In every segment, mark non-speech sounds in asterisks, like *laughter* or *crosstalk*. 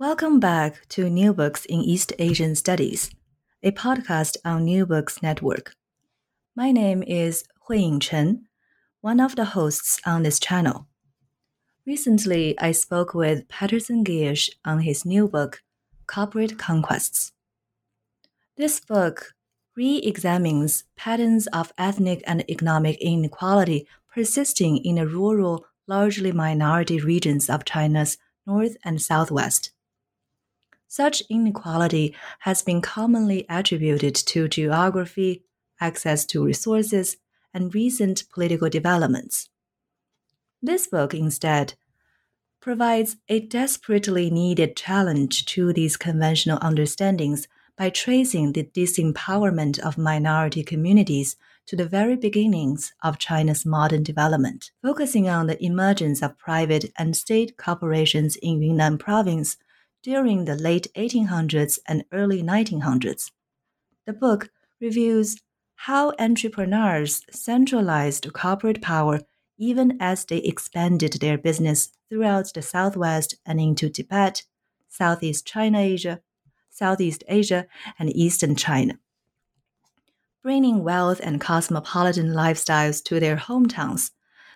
Welcome back to New Books in East Asian Studies, a podcast on New Books Network. My name is Huiying Chen, one of the hosts on this channel. Recently, I spoke with Patterson Giersch on his new book, Corporate Conquests. This book re examines patterns of ethnic and economic inequality persisting in the rural, largely minority regions of China's north and southwest. Such inequality has been commonly attributed to geography, access to resources, and recent political developments. This book, instead, provides a desperately needed challenge to these conventional understandings by tracing the disempowerment of minority communities to the very beginnings of China's modern development, focusing on the emergence of private and state corporations in Yunnan province during the late 1800s and early 1900s. The book reviews how entrepreneurs centralized corporate power even as they expanded their business throughout the Southwest and into Tibet, Southeast China Asia, Southeast Asia, and Eastern China. Bringing wealth and cosmopolitan lifestyles to their hometowns,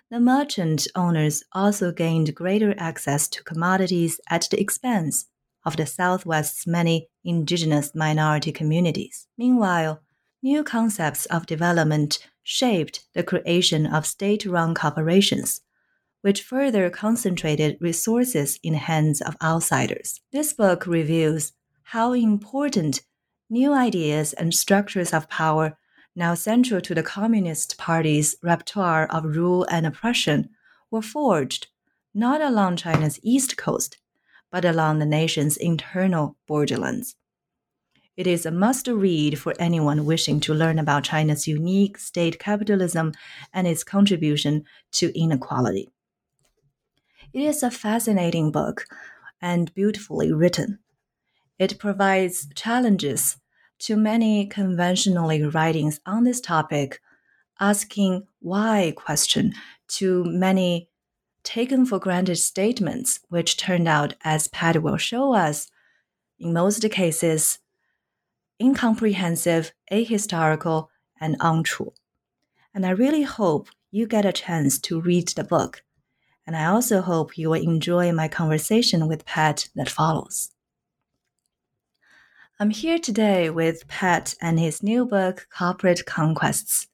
the merchant owners also gained greater access to commodities at the expense of the Southwest's many indigenous minority communities. Meanwhile, new concepts of development shaped the creation of state run corporations, which further concentrated resources in the hands of outsiders. This book reviews how important new ideas and structures of power, now central to the Communist Party's repertoire of rule and oppression, were forged not along China's east coast, but along the nation's internal borderlands. It is a must read for anyone wishing to learn about China's unique state capitalism and its contribution to inequality. It is a fascinating book and beautifully written. It provides challenges to many conventionally writings on this topic, asking why question to many taken for granted statements, which turned out, as Pat will show us, in most cases, incomprehensive, ahistorical, and untrue. And I really hope you get a chance to read the book. And I also hope you will enjoy my conversation with Pat that follows. I'm here today with Pat and his new book, Corporate Conquests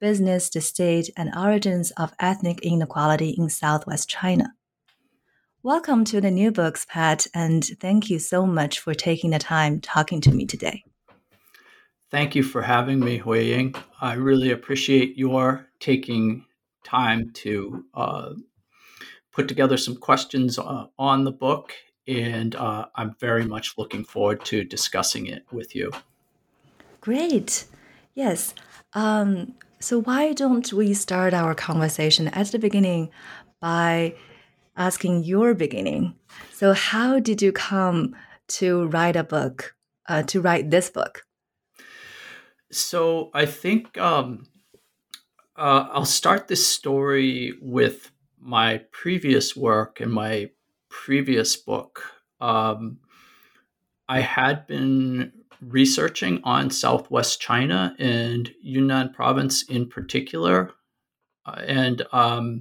Business, the State, and Origins of Ethnic Inequality in Southwest China. Welcome to the new books, Pat, and thank you so much for taking the time talking to me today. Thank you for having me, Huiying. I really appreciate your taking time to uh, put together some questions uh, on the book, and uh, I'm very much looking forward to discussing it with you. Great. Yes. Um, so, why don't we start our conversation at the beginning by asking your beginning. So, how did you come to write a book, uh, to write this book? So, I think um, uh, I'll start this story with my previous work and my previous book. Um, I had been researching on Southwest China and Yunnan province in particular. Uh, and um,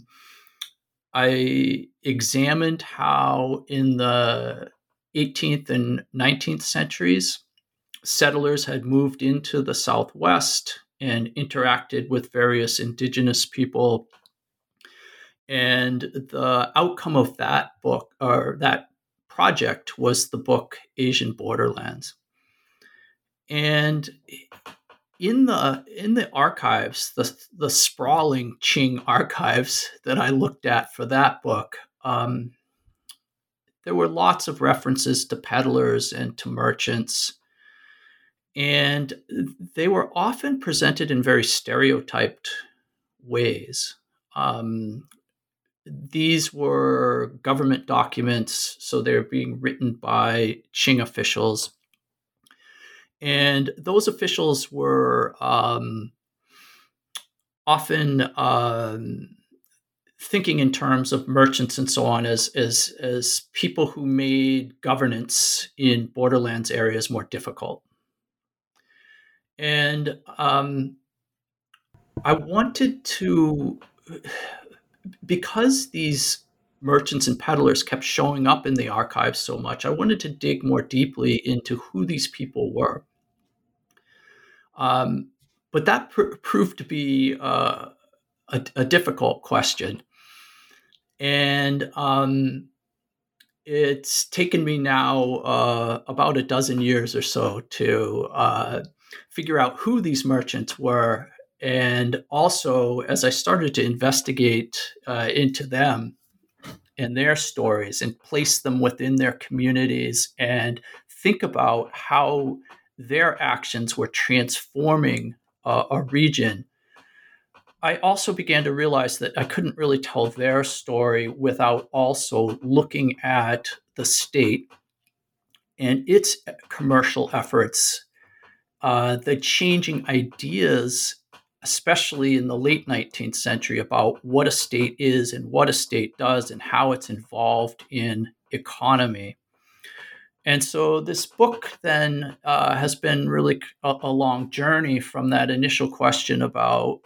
I examined how in the 18th and 19th centuries, settlers had moved into the Southwest and interacted with various indigenous people. And the outcome of that book or that project was the book Asian Borderlands. And in the in the archives, the the sprawling Qing archives that I looked at for that book, um, there were lots of references to peddlers and to merchants, and they were often presented in very stereotyped ways. Um, these were government documents, so they're being written by Qing officials. And those officials were um, often um, thinking in terms of merchants and so on as, as, as people who made governance in borderlands areas more difficult. And um, I wanted to because these merchants and peddlers kept showing up in the archives so much, I wanted to dig more deeply into who these people were. Um, but that pr- proved to be uh, a, a, difficult question. And um, it's taken me now uh, about a dozen years or so to uh, figure out who these merchants were and also, as I started to investigate uh, into them and their stories and place them within their communities and think about how their actions were transforming uh, a region, I also began to realize that I couldn't really tell their story without also looking at the state and its commercial efforts, uh, the changing ideas especially in the late 19th century, about what a state is and what a state does and how it's involved in economy. And so this book then uh, has been really a, a, long journey from that initial question about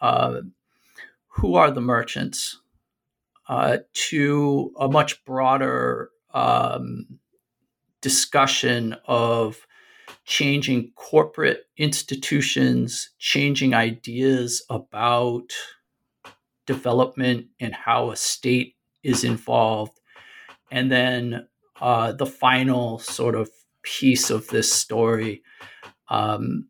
uh, who are the merchants uh, to a much broader um, discussion of changing corporate institutions, changing ideas about development and how a state is involved. And then uh, the final sort of piece of this story um,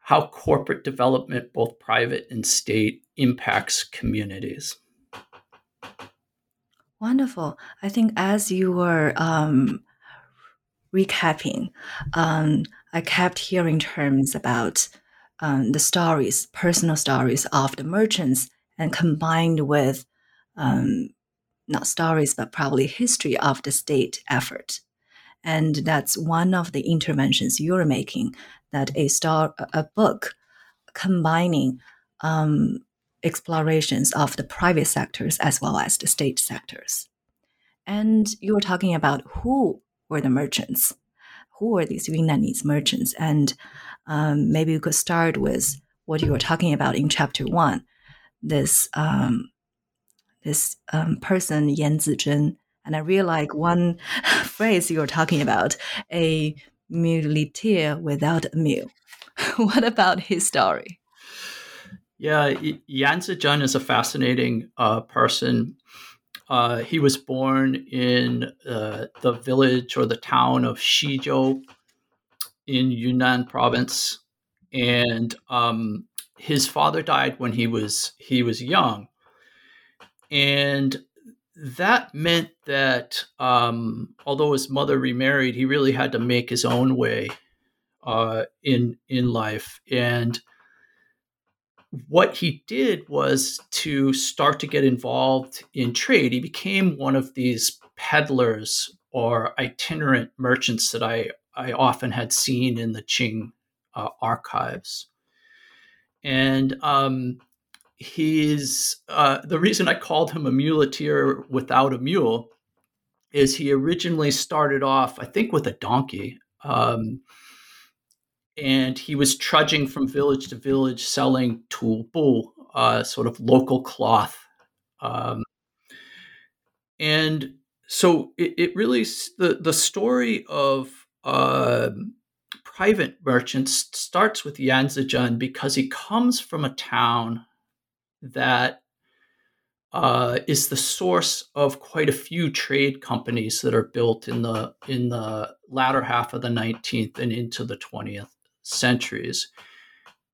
how corporate development, both private and state, impacts communities. Wonderful. I think as you were um, recapping, um, I kept hearing terms about um, the stories, personal stories of the merchants, and combined with um, not stories, but probably history of the state effort. And that's one of the interventions you're making. That a star, a book combining um, explorations of the private sectors as well as the state sectors. And you were talking about who were the merchants? Who were these Yunnanese merchants? And um, maybe you could start with what you were talking about in chapter one. This um, this um, person Yan Zizhen, and I really like one *laughs* phrase you were talking about: a muleteer without a mule. *laughs* what about his story? Yeah, Yan Zizhen is a fascinating uh, person. Uh, he was born in uh, the village or the town of Xizhou in Yunnan province, and um, his father died when he was he was young, and that meant that um, although his mother remarried, he really had to make his own way uh, in in life, and what he did was to start to get involved in trade. He became one of these peddlers or itinerant merchants that I, I often had seen in the Qing uh, archives. And um, he's uh, the reason I called him a muleteer without a mule is he originally started off, I think, with a donkey. Um, and he was trudging from village to village selling tubu, uh, sort of local cloth. Um, and so it, it, really the the story of uh, private merchants starts with Yan Zizhen because he comes from a town that uh, is the source of quite a few trade companies that are built in the in the latter half of the 19th and into the 20th centuries.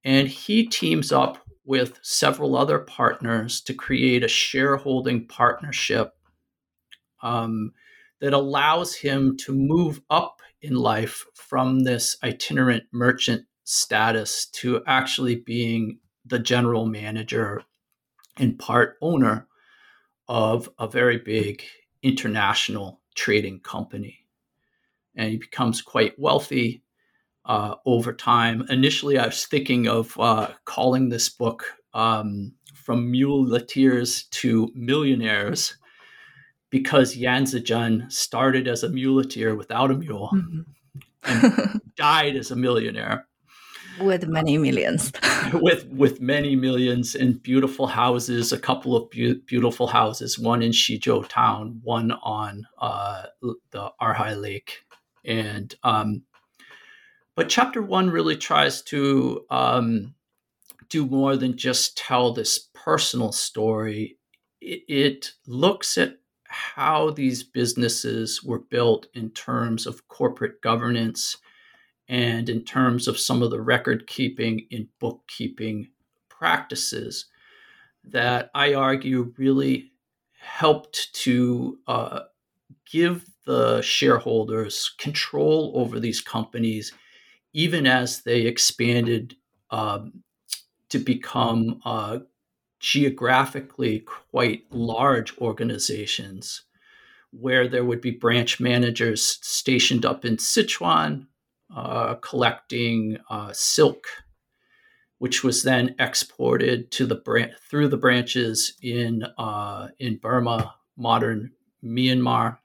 And he teams up with several other partners to create a shareholding partnership um, that allows him to move up in life from this itinerant merchant status to actually being the general manager and part owner of a very big international trading company. And he becomes quite wealthy uh, over time. Initially, I was thinking of uh, calling this book um, From Muleteers to Millionaires because Yan Zizhen started as a muleteer without a mule mm-hmm. and died as a millionaire with many millions. *laughs* With with many millions in beautiful houses a couple of be- beautiful houses one in Xizhou town one on uh, the Erhai lake. And um, but chapter one really tries to um, do more than just tell this personal story. It, it looks at how these businesses were built in terms of corporate governance and in terms of some of the record keeping and bookkeeping practices that I argue really helped to uh, give the shareholders control over these companies, even as they expanded um, to become uh, geographically quite large organizations where there would be branch managers stationed up in Sichuan uh, collecting uh, silk, which was then exported to the bran- through the branches in uh, in Burma, modern Myanmar.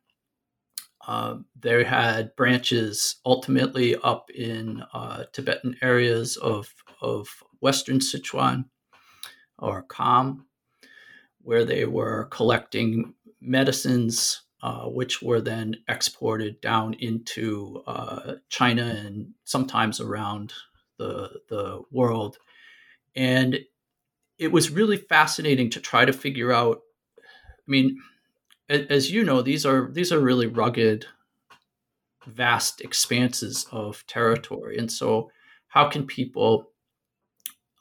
Uh, they had branches ultimately up in uh, Tibetan areas of of western Sichuan or Kham, where they were collecting medicines, uh, which were then exported down into uh, China and sometimes around the, the world. And it was really fascinating to try to figure out. I mean, as you know, these are these are really rugged, vast expanses of territory, and so how can people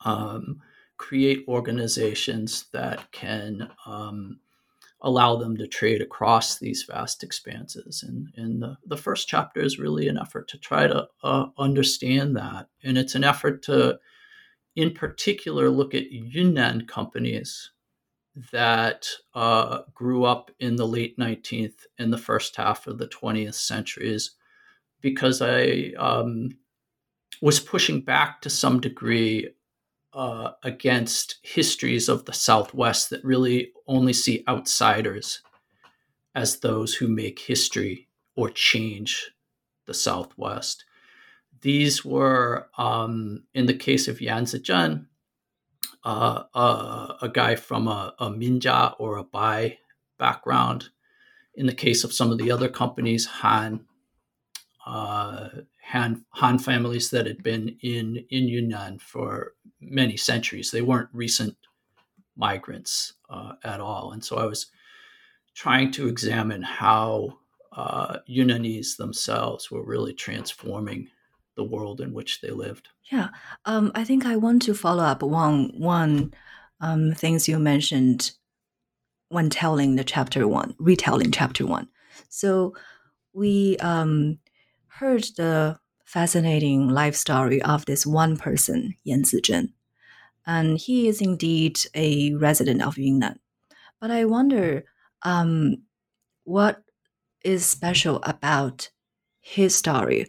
um, create organizations that can um, allow them to trade across these vast expanses. And, and the, the first chapter is really an effort to try to uh, understand that. And it's an effort to, in particular, look at Yunnan companies that uh, grew up in the late 19th and the first half of the 20th centuries, because I um, was pushing back to some degree uh, against histories of the Southwest that really only see outsiders as those who make history or change the Southwest. These were, um, in the case of Yan Zizhen, uh, uh, a guy from a, a Minjia or a Bai background. In the case of some of the other companies, Han, uh, Han, Han families that had been in, in Yunnan for many centuries. They weren't recent migrants uh, at all. And so I was trying to examine how uh, Yunnanese themselves were really transforming the world in which they lived. Yeah, um, I think I want to follow up on one um, things you mentioned when telling the chapter one, retelling chapter one. So we um, heard the fascinating life story of this one person, Yan Zizhen. and he is indeed a resident of Yunnan. But I wonder um, what is special about his story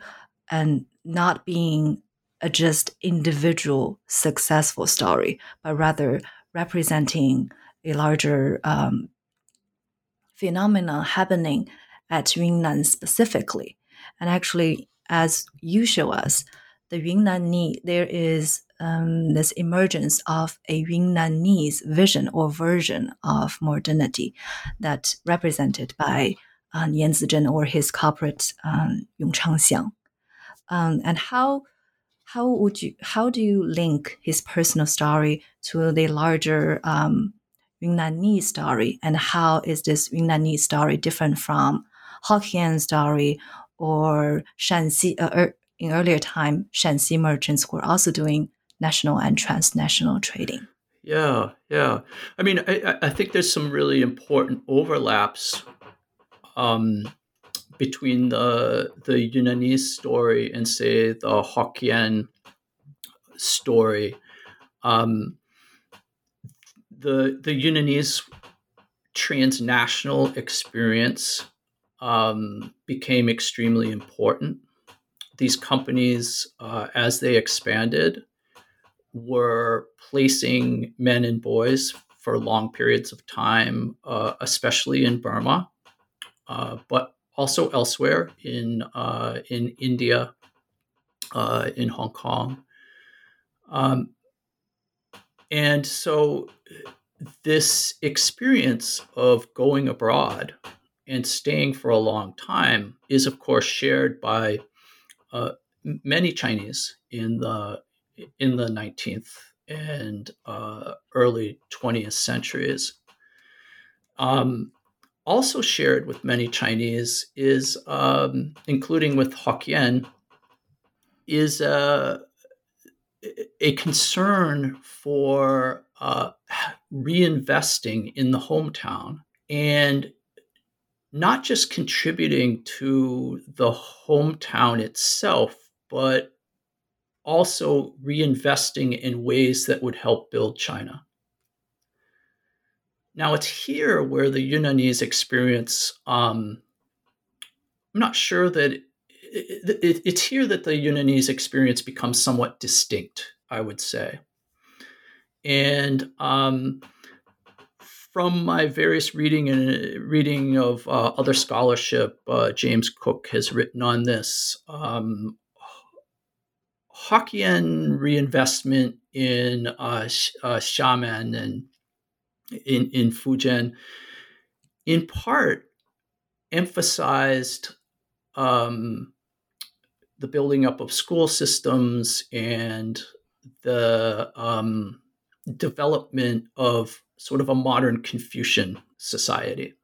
and not being a just individual successful story, but rather representing a larger um, phenomenon happening at Yunnan specifically. And actually, as you show us, the Yunnanese, there is um, this emergence of a Yunnanese vision or version of modernity that represented by uh, Yan Zizhen or his corporate um, Yong Changxiang. Um, and how how would you how do you link his personal story to the larger um, Yunnanese story, and how is this Yunnanese story different from Hokkien story or Shanxi? Uh, er, in earlier time, Shanxi merchants were also doing national and transnational trading. Yeah, yeah. I mean, I, I think there's some really important overlaps um, between the the Yunnanese story and say the Hokkien story. Um, the the Yunnanese transnational experience um, became extremely important. These companies, uh, as they expanded, were placing men and boys for long periods of time, uh, especially in Burma, uh, but also elsewhere in uh, in India, uh, in Hong Kong, um, and so this experience of going abroad and staying for a long time is, of course, shared by uh, many Chinese in the in the 19th and uh, early 20th centuries. Um, also shared with many Chinese is, um, including with Hokkien, is a, a concern for uh, *sighs* reinvesting in the hometown and not just contributing to the hometown itself, but also reinvesting in ways that would help build China. Now, it's here where the Yunnanese experience, um, I'm not sure that it, it, it's here that the Yunnanese experience becomes somewhat distinct, I would say. And um, from my various reading and reading of uh, other scholarship, uh, James Cook has written on this. Um, Hokkien reinvestment in uh, uh, Xiamen and in, in Fujian, in part, emphasized um, the building up of school systems and the um, development of sort of a modern Confucian society,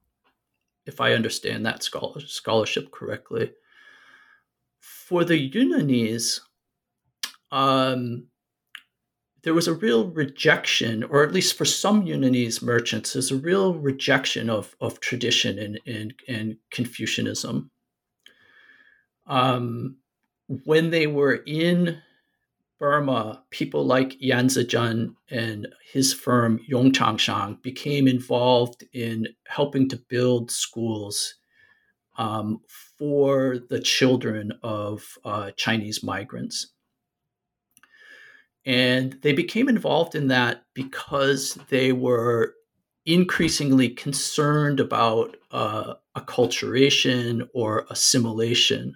if I understand that scholarship correctly. For the Yunnanese, um, there was a real rejection, or at least for some Yunnanese merchants, there's a real rejection of, of tradition and, and, and Confucianism. Um, when they were in Burma, people like Yan Zizhen and his firm Yongchangxiang became involved in helping to build schools um, for the children of uh, Chinese migrants. And they became involved in that because they were increasingly concerned about uh, acculturation or assimilation.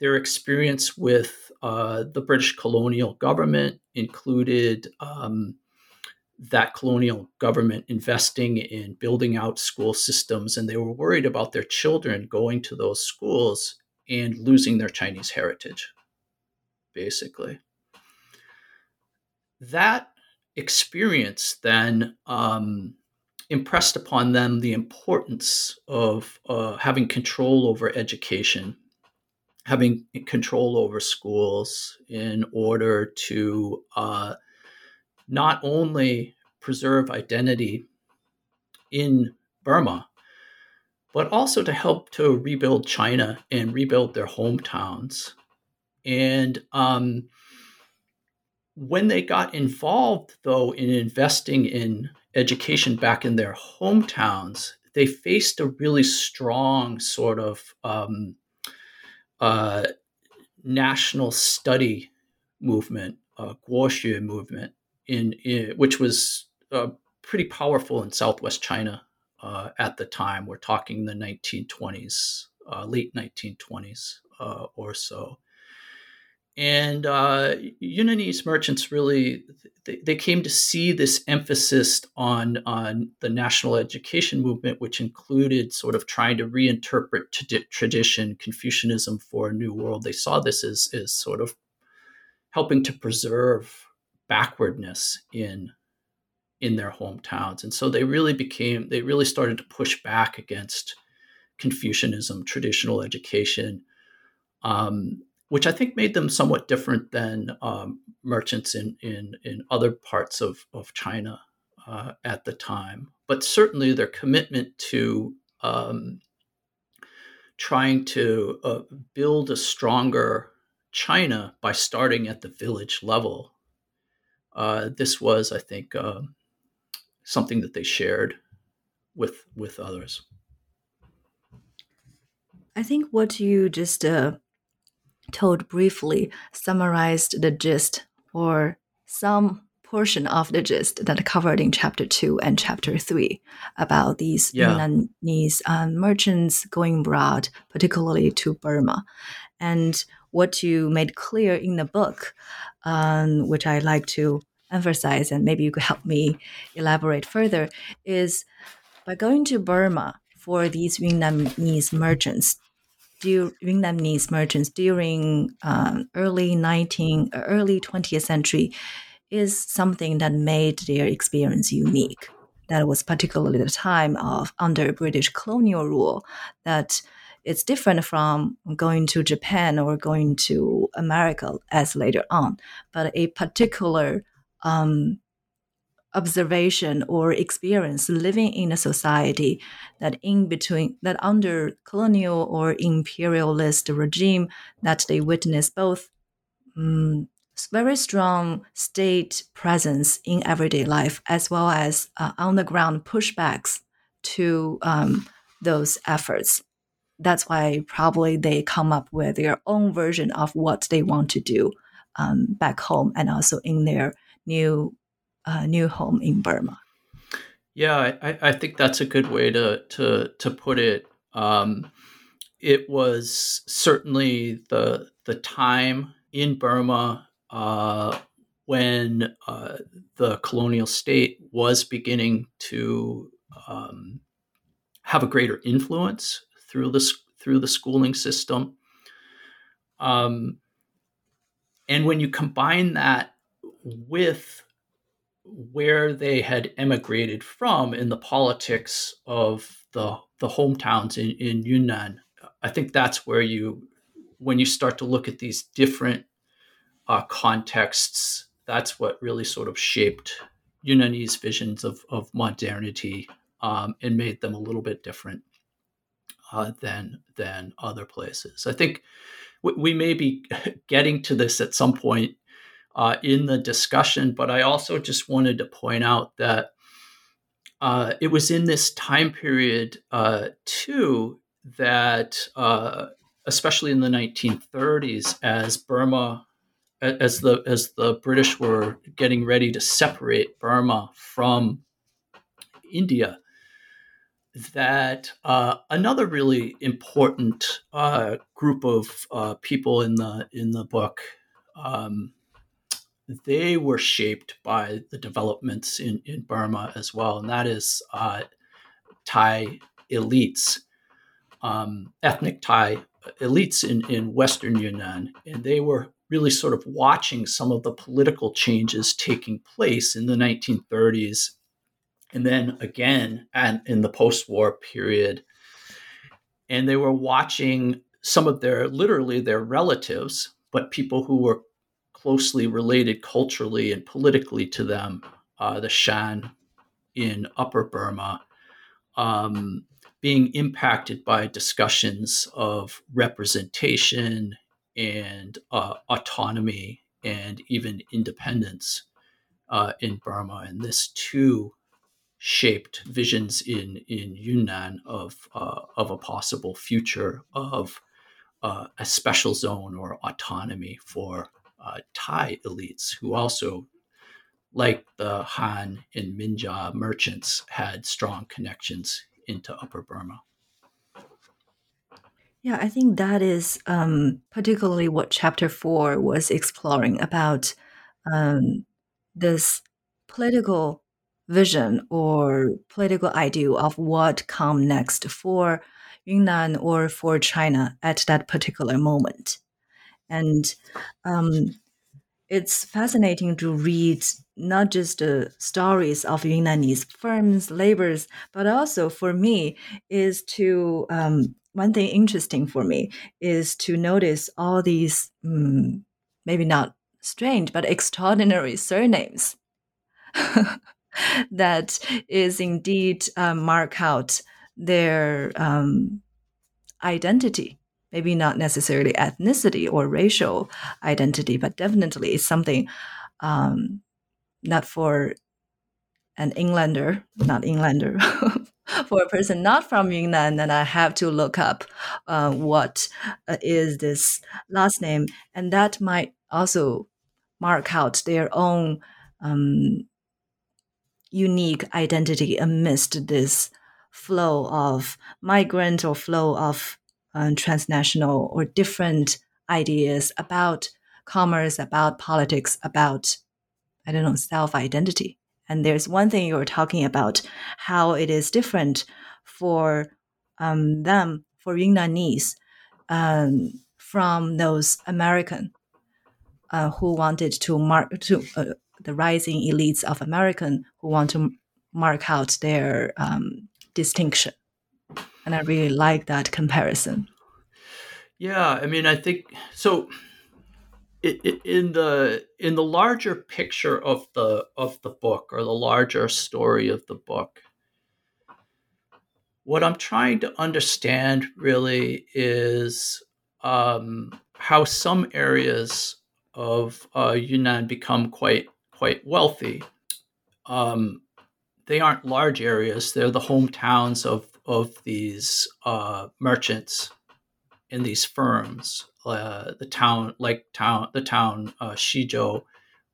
Their experience with uh, the British colonial government included um, that colonial government investing in building out school systems, and they were worried about their children going to those schools and losing their Chinese heritage, basically. That experience then um, impressed upon them the importance of uh, having control over education, having control over schools in order to uh, not only preserve identity in Burma, but also to help to rebuild China and rebuild their hometowns. And um, when they got involved, though, in investing in education back in their hometowns, they faced a really strong sort of um, uh, national study movement, uh, movement, in, in which was uh, pretty powerful in Southwest China uh, at the time. We're talking the 1920s, uh, late 1920s uh, or so and uh, Yunnanese merchants really they, they, came to see this emphasis on on the national education movement, which included sort of trying to reinterpret t- tradition, Confucianism for a new world. They saw this as as sort of helping to preserve backwardness in in their hometowns, and so they really became they really started to push back against Confucianism, traditional education. Um, which I think made them somewhat different than um, merchants in, in, in other parts of, of China uh, at the time. But certainly their commitment to um, trying to uh, build a stronger China by starting at the village level. Uh, this was, I think, uh, something that they shared with with others. I think what you just uh, told briefly summarized the gist or some portion of the gist that covered in chapter 2 and chapter 3 about these yeah. Yunnanese um, merchants going abroad, particularly to Burma. And what you made clear in the book, um, which I like to emphasize, and maybe you could help me elaborate further, is by going to Burma for these Yunnanese merchants, Vietnamese merchants during um, early 19 early 20th century is something that made their experience unique. That was particularly the time of under British colonial rule that it's different from going to Japan or going to America as later on, but a particular um, observation or experience living in a society that in between that under colonial or imperialist regime that they witness both um, very strong state presence in everyday life as well as uh, on the ground pushbacks to um, those efforts. That's why probably they come up with their own version of what they want to do um, back home and also in their new uh, new home in Burma. Yeah, I, I, think that's a good way to to to put it. Um, it was certainly the the time in Burma uh, when uh, the colonial state was beginning to um, have a greater influence through the through the schooling system. Um, and when you combine that with where they had emigrated from in the politics of the the hometowns in, in Yunnan. I think that's where you when you start to look at these different uh, contexts, that's what really sort of shaped Yunnanese visions of, of modernity um, and made them a little bit different uh, than than other places. I think we, we may be *laughs* getting to this at some point uh, in the discussion, but I also just wanted to point out that uh, it was in this time period uh, too that, uh, especially in the 1930s, as Burma, as the as the British were getting ready to separate Burma from India, that uh, another really important uh, group of uh, people in the in the book um, they were shaped by the developments in, in Burma as well, and that is uh, Thai elites, um, ethnic Thai elites in, in Western Yunnan, and they were really sort of watching some of the political changes taking place in the 1930s, and then again and in the post-war period, and they were watching some of their literally their relatives, but people who were closely related culturally and politically to them, uh, the Shan in Upper Burma, um, being impacted by discussions of representation and uh, autonomy and even independence uh, in Burma. And this too shaped visions in, in Yunnan of, uh, of a possible future of uh, a special zone or autonomy for uh, Thai elites who also like the Han and Minjia merchants, had strong connections into Upper Burma. Yeah, I think that is um, particularly what chapter four was exploring about um, this political vision or political ideal of what come next for Yunnan or for China at that particular moment. And um, it's fascinating to read not just the stories of Yunnanese firms, labors, but also for me is to um, one thing interesting for me is to notice all these um, maybe not strange but extraordinary surnames *laughs* that is indeed uh, mark out their um, identity maybe not necessarily ethnicity or racial identity, but definitely it's something um, not for an Englander, not Englander, *laughs* for a person not from Yunnan, then I have to look up uh, what uh, is this last name, and that might also mark out their own um, unique identity amidst this flow of migrant or flow of um, transnational or different ideas about commerce, about politics, about, I don't know, self identity. And there's one thing you were talking about how it is different for um, them, for Yunnanese, um, from those American uh, who wanted to mark to uh, the rising elites of American who want to mark out their um, distinction and I really like that comparison. Yeah, I mean, I think so. In the in the larger picture of the of the book or the larger story of the book, what I'm trying to understand really is um, how some areas of uh, Yunnan become quite quite wealthy. Um, they aren't large areas; they're the hometowns of of these uh, merchants in these firms. Uh, the town, like town, the town uh,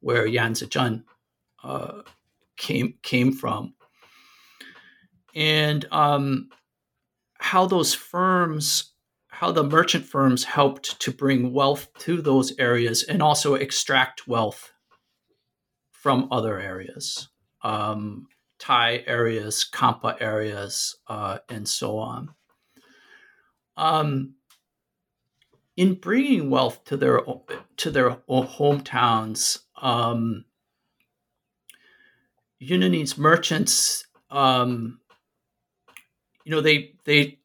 where Yan Zizhen uh, came came from, and um, how those firms, how the merchant firms helped to bring wealth to those areas and also extract wealth from other areas. Um, Thai areas, Khampa areas, uh, and so on. Um, in bringing wealth to their to their hometowns, um, Yunnanese merchants, um, you know, they they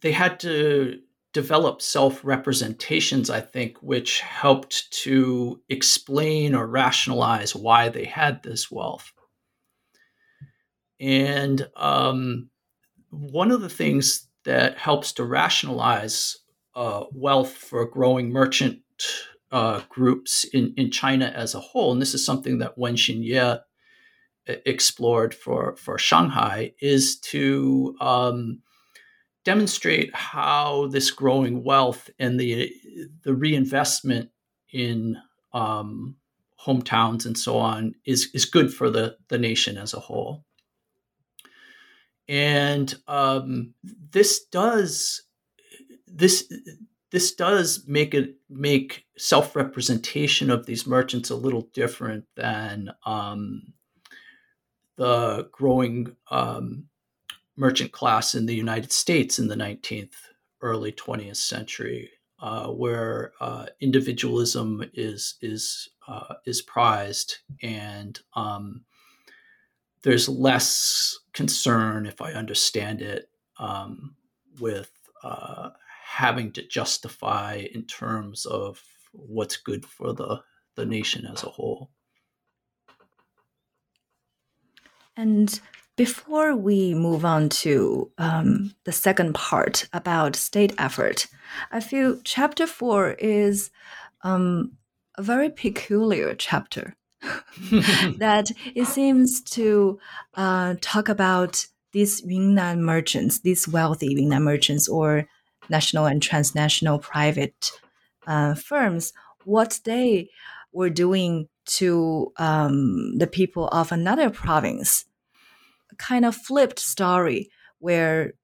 they had to develop self representations, I think, which helped to explain or rationalize why they had this wealth. And um, one of the things that helps to rationalize uh, wealth for growing merchant uh, groups in, in China as a whole, and this is something that Wen-hsin Yeh explored for, for Shanghai, is to um, demonstrate how this growing wealth and the, the reinvestment in um, hometowns and so on is, is good for the, the nation as a whole. And um, this does this this does make it make self representation of these merchants a little different than um, the growing um, merchant class in the United States in the 19th, early 20th century, uh, where uh, individualism is is uh, is prized and um, there's less concern, if I understand it, um, with uh, having to justify in terms of what's good for the, the nation as a whole. And before we move on to um, the second part about state effort, I feel chapter four is um, a very peculiar chapter *laughs* that it seems to uh, talk about these Yunnan merchants, these wealthy Yunnan merchants or national and transnational private uh, firms, what they were doing to um, the people of another province. A kind of flipped story where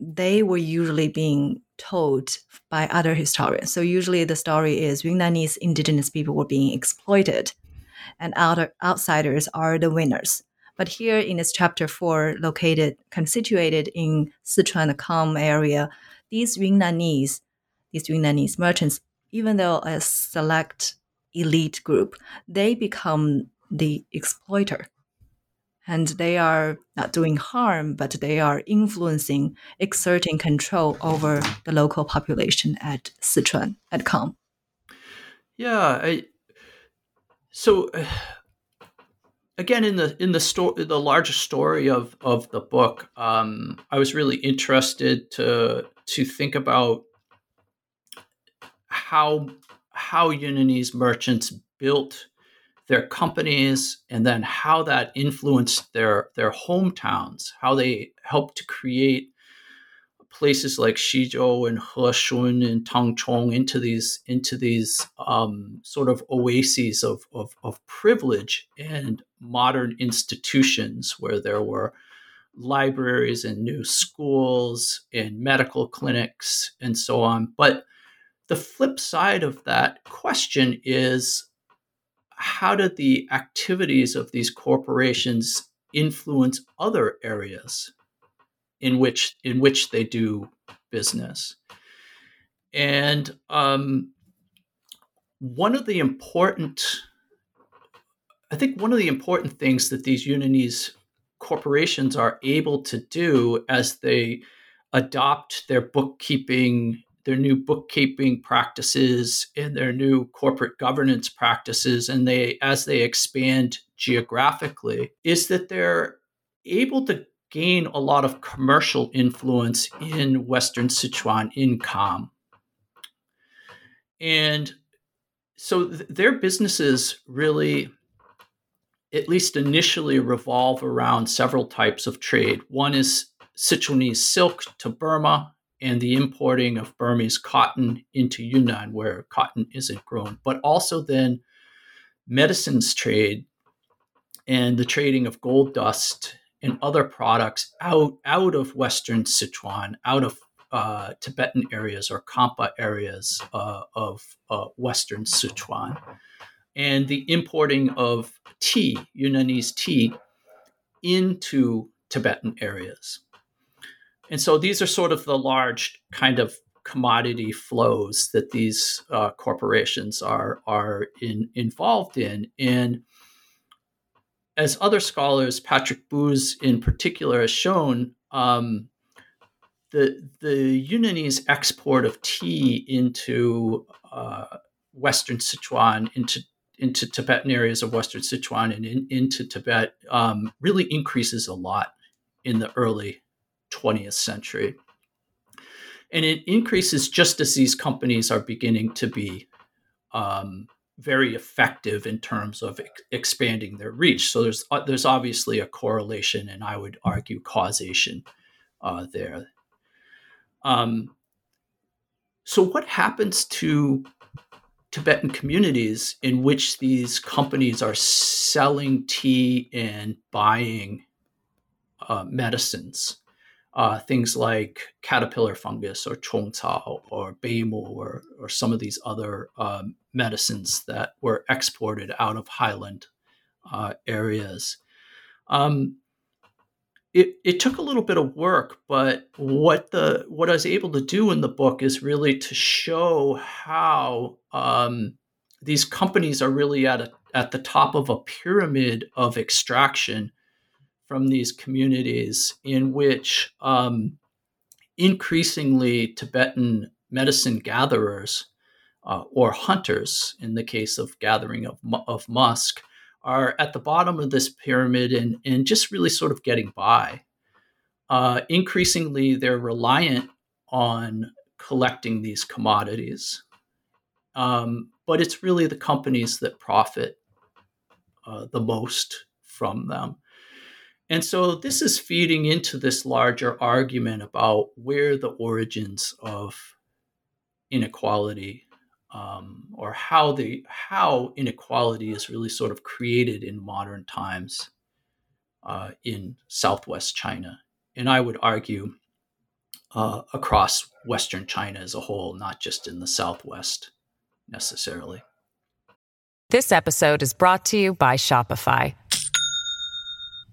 they were usually being told by other historians. So usually the story is Yunnanese indigenous people were being exploited and outer, outsiders are the winners. But here in this chapter four, located, situated in Sichuan Kham area, these Yunnanese, these Yunnanese merchants, even though a select elite group, they become the exploiter. And they are not doing harm, but they are influencing, exerting control over the local population at Sichuan, at Kham. Yeah. I, so, *sighs* again, in the in the story, the larger story of of the book, um, I was really interested to to think about how how Yunnanese merchants built their companies and then how that influenced their their hometowns, how they helped to create places like Xizhou and Heshun and Tengchong into these into these um, sort of oases of, of, of privilege and modern institutions where there were libraries and new schools and medical clinics and so on. But the flip side of that question is how did the activities of these corporations influence other areas in which in which they do business? And um, one of the important, I think, one of the important things that these Yunnanese corporations are able to do as they adopt their bookkeeping their new bookkeeping practices and their new corporate governance practices and they as they expand geographically is that they're able to gain a lot of commercial influence in western sichuan in kam and so th- their businesses really at least initially revolve around several types of trade. One is sichuanese silk to burma and the importing of Burmese cotton into Yunnan, where cotton isn't grown, but also then medicines trade and the trading of gold dust and other products out, out of Western Sichuan, out of uh, Tibetan areas or Khampa areas uh, of uh, Western Sichuan, and the importing of tea, Yunnanese tea, into Tibetan areas. And so these are sort of the large kind of commodity flows that these uh, corporations are are in, involved in. And as other scholars, Patrick Booz in particular, has shown, um, the the Yunnanese export of tea into uh, Western Sichuan, into into Tibetan areas of Western Sichuan and in, into Tibet, um, really increases a lot in the early 20th century. And it increases just as these companies are beginning to be um, very effective in terms of ex- expanding their reach. So there's uh, there's obviously a correlation, and I would argue causation uh, there. Um, so what happens to Tibetan communities in which these companies are selling tea and buying uh, medicines? Uh, things like caterpillar fungus or chongcao or beimu or, or some of these other um, medicines that were exported out of highland uh, areas. Um, it, it took a little bit of work, but what the what I was able to do in the book is really to show how um, these companies are really at a, at the top of a pyramid of extraction from these communities in which um, increasingly Tibetan medicine gatherers uh, or hunters, in the case of gathering of, of musk, are at the bottom of this pyramid and, and just really sort of getting by. Uh, increasingly, they're reliant on collecting these commodities. um, but it's really the companies that profit uh, the most from them. And so this is feeding into this larger argument about where the origins of inequality um, or how the how inequality is really sort of created in modern times uh, in Southwest China, and I would argue uh, across Western China as a whole, not just in the Southwest necessarily. This episode is brought to you by Shopify.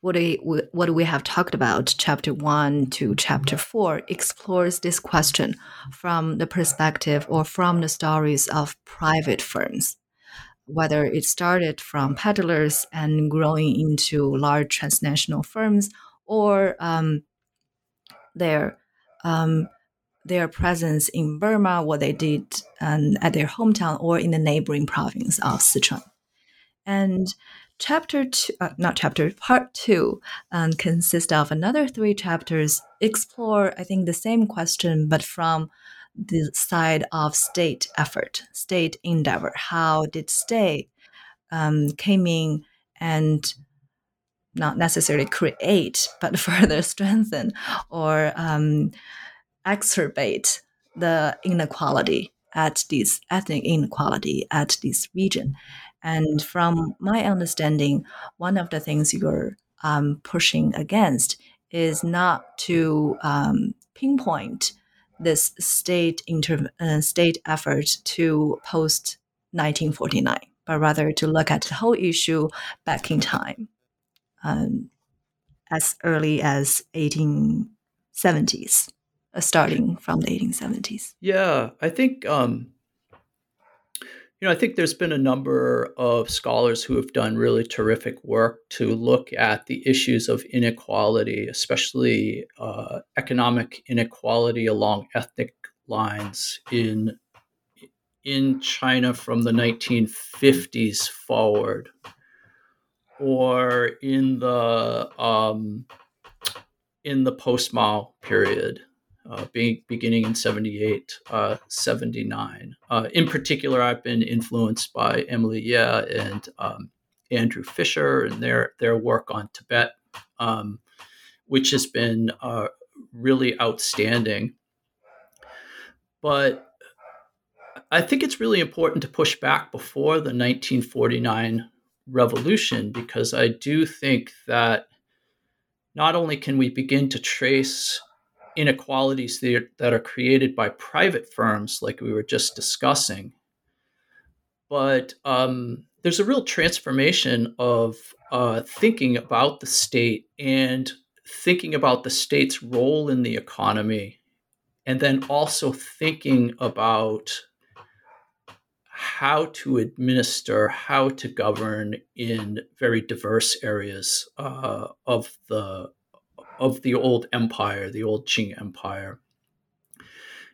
what we, what we have talked about, chapter one to chapter four, explores this question from the perspective or from the stories of private firms, whether it started from peddlers and growing into large transnational firms, or um, their um, their presence in Burma, what they did um, at their hometown, or in the neighboring province of Sichuan, and chapter two, uh, not chapter, part two, um, consists of another three chapters, explore, I think, the same question, but from the side of state effort, state endeavor. How did state um, came in and not necessarily create, but *laughs* further strengthen or um, exacerbate the inequality at this ethnic inequality at this region. And from my understanding, one of the things you're um, pushing against is not to um, pinpoint this state inter- uh, state effort to post 1949, but rather to look at the whole issue back in time, um, as early as 1870s, uh, starting from the 1870s. Yeah, I think um, you know, I think there's been a number of scholars who have done really terrific work to look at the issues of inequality, especially uh, economic inequality along ethnic lines in in China from the 1950s forward, or in the um, in the post Mao period uh, being, beginning in 78, uh, 79. Uh, in particular, I've been influenced by Emily Yeh and um, Andrew Fischer and their, their work on Tibet, um, which has been uh, really outstanding. But I think it's really important to push back before the 1949 revolution because I do think that not only can we begin to trace inequalities that are created by private firms, like we were just discussing. But um, there's a real transformation of uh, thinking about the state and thinking about the state's role in the economy, and then also thinking about how to administer, how to govern in very diverse areas uh, of the of the old empire, the old Qing Empire.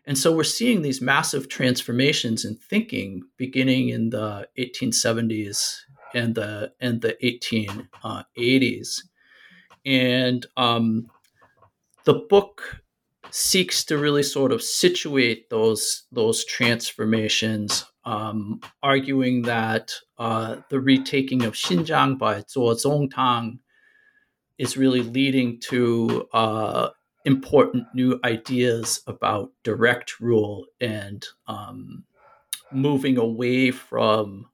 And so we're seeing these massive transformations in thinking beginning in the 1870s and the and the 1880s. And um, the book seeks to really sort of situate those those transformations, um, arguing that uh, the retaking of Xinjiang by Zuo Zongtang is really leading to uh, important new ideas about direct rule and um, moving away from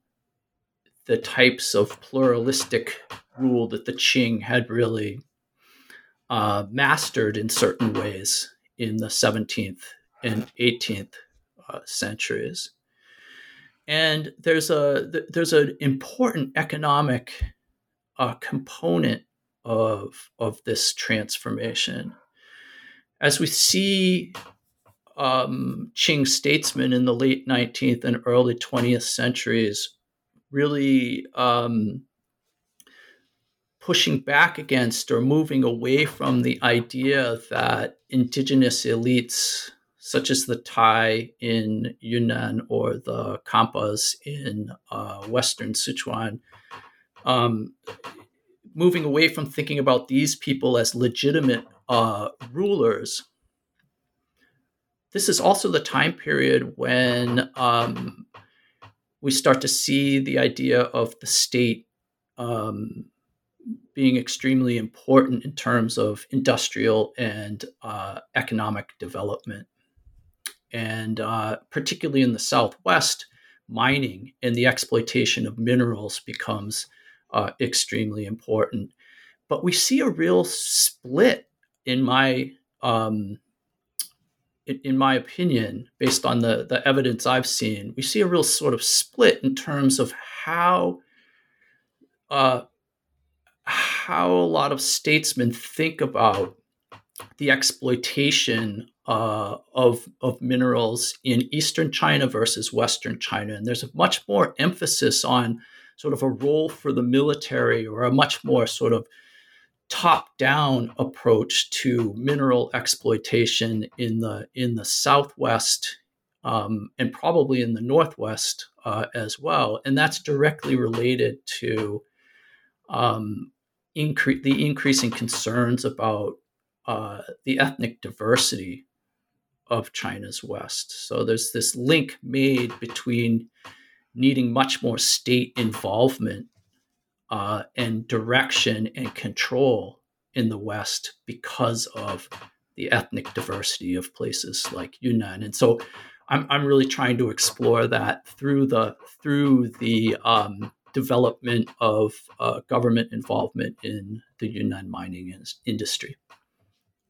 the types of pluralistic rule that the Qing had really uh, mastered in certain ways in the 17th and 18th uh, centuries. And there's a there's an important economic uh, component of of this transformation. As we see um, Qing statesmen in the late 19th and early 20th centuries really um, pushing back against or moving away from the idea that indigenous elites, such as the Tai in Yunnan or the Khampas in uh, Western Sichuan, um, moving away from thinking about these people as legitimate uh, rulers. This is also the time period when um, we start to see the idea of the state um, being extremely important in terms of industrial and uh, economic development. And uh, particularly in the Southwest, mining and the exploitation of minerals becomes uh, extremely important. But we see a real split in my um, in, in, my opinion, based on the the evidence I've seen, we see a real sort of split in terms of how uh, how a lot of statesmen think about the exploitation uh, of of minerals in eastern China versus western China, and there's a much more emphasis on sort of a role for the military or a much more sort of top down approach to mineral exploitation in the in the southwest um, and probably in the northwest uh, as well, and that's directly related to um, incre- the increasing concerns about uh, the ethnic diversity of China's West. So there's this link made between needing much more state involvement uh, and direction and control in the West because of the ethnic diversity of places like Yunnan. And so I'm, I'm really trying to explore that through the through the um, development of uh, government involvement in the Yunnan mining industry.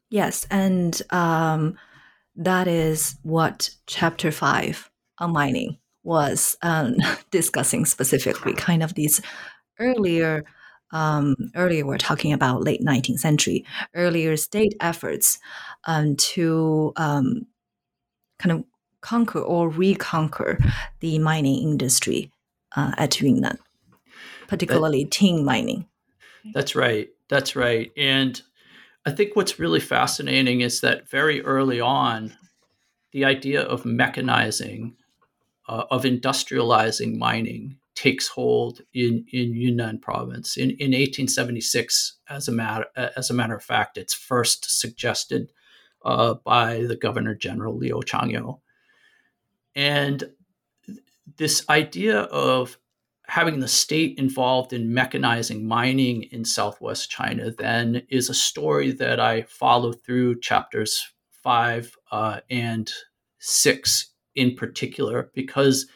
Yes, and um, that is what Chapter Five on mining was um, *laughs* discussing specifically, kind of these earlier. Um, earlier, we're talking about late 19th century, earlier state efforts um, to um, kind of conquer or reconquer the mining industry uh, at Yunnan particularly that, tin mining. That's right. That's right. And I think what's really fascinating is that very early on, the idea of mechanizing, uh, of industrializing mining takes hold in, in Yunnan province. In, in 1876, as a, matter, as a matter of fact, it's first suggested uh, by the Governor General Liu Changyou. And this idea of having the state involved in mechanizing mining in southwest China then is a story that I follow through chapters five uh, and six in particular because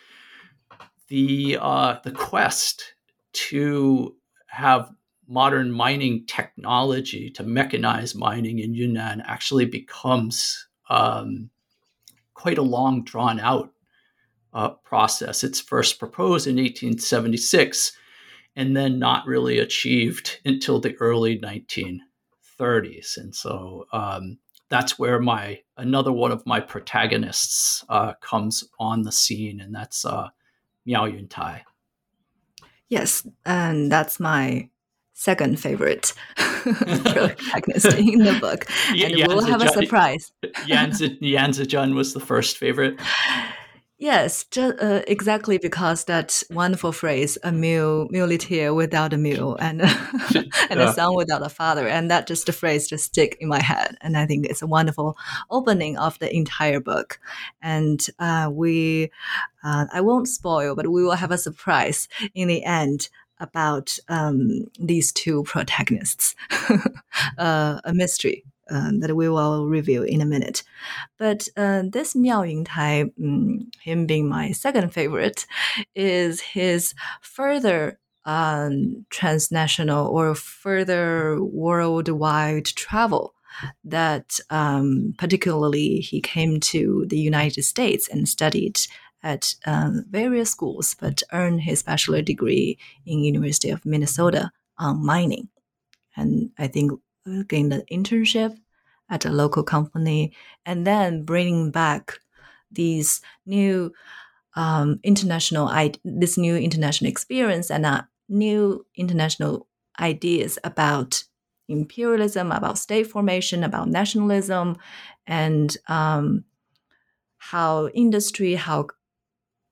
the uh, the quest to have modern mining technology to mechanize mining in Yunnan actually becomes um, quite a long drawn out uh, process. It's first proposed in 1876 and then not really achieved until the early 1930s. And so um, that's where my another one of my protagonists uh, comes on the scene, and that's uh, Miao Yuntai. Yes, and that's my second favorite *laughs* protagonist in the book. And we'll have a surprise. Yan Zizhen was the first favorite. *laughs* Yes, just, uh, exactly because that wonderful phrase, a mule, muleteer without a mule *laughs* and, *laughs* *laughs* and yeah. a son without a father. And that just the phrase just stick in my head. And I think it's a wonderful opening of the entire book. And uh, we, uh, I won't spoil, but we will have a surprise in the end about um, these two protagonists, uh, a mystery um, that we will review in a minute. But uh, this Miao Yuntai, um, him being my second favorite, is his further um, transnational or further worldwide travel. That um, particularly he came to the United States and studied at um, various schools, but earned his bachelor degree in University of Minnesota on mining. And I think gained an internship at a local company, and then bringing back these new um, international this new international experience and uh, new international ideas about imperialism, about state formation, about nationalism, and um, how industry, how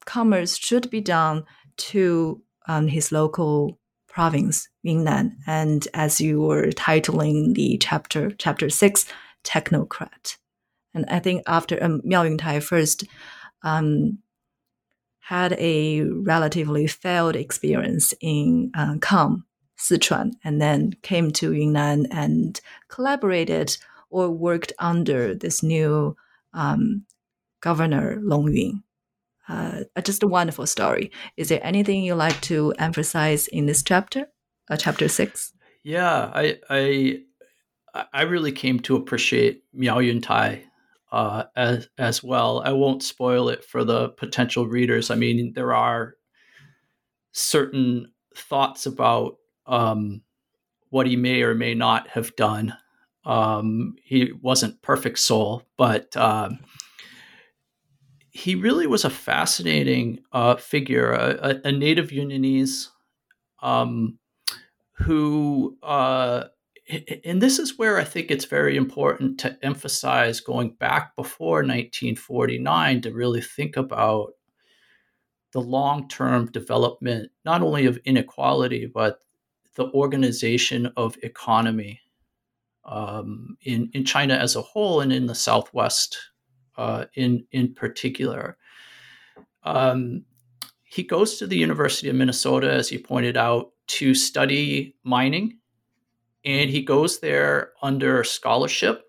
commerce should be done to um, his local province, Yunnan. And as you were titling the chapter, chapter six, technocrat. And I think after um, Miao Yuntai first um, had a relatively failed experience in uh, Kham, Sichuan, and then came to Yunnan and collaborated or worked under this new um, governor Long Yun. Uh, just a wonderful story. Is there anything you like to emphasize in this chapter, uh, chapter six? Yeah, I, I I really came to appreciate Miao Yuntai uh, as as well. I won't spoil it for the potential readers. I mean, there are certain thoughts about um, what he may or may not have done. Um, he wasn't perfect soul, but um, he really was a fascinating uh, figure, a, a, native Yunnanese um, who, uh, and this is where I think it's very important to emphasize going back before 1949 to really think about the long term development, not only of inequality, but the organization of economy um, in, in China as a whole and in the Southwest uh, in in particular. Um, he goes to the University of Minnesota, as he pointed out, to study mining, and he goes there under scholarship.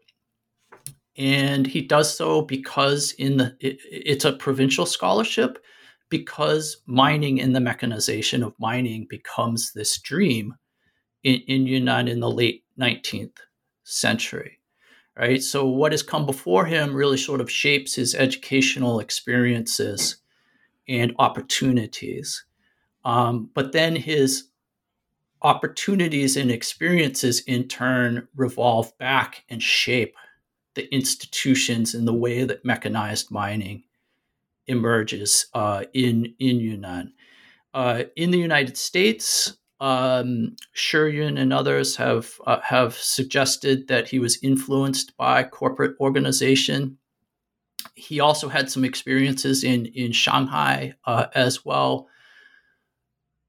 And he does so because in the it, it's a provincial scholarship, because mining and the mechanization of mining becomes this dream in, in Yunnan in the late 19th century right? So what has come before him really sort of shapes his educational experiences and opportunities. Um, but then his opportunities and experiences in turn revolve back and shape the institutions and the way that mechanized mining emerges uh, in in Yunnan. Uh, in the United States, um, Shiyun and others have uh, have suggested that he was influenced by corporate organization. He also had some experiences in in Shanghai uh, as well.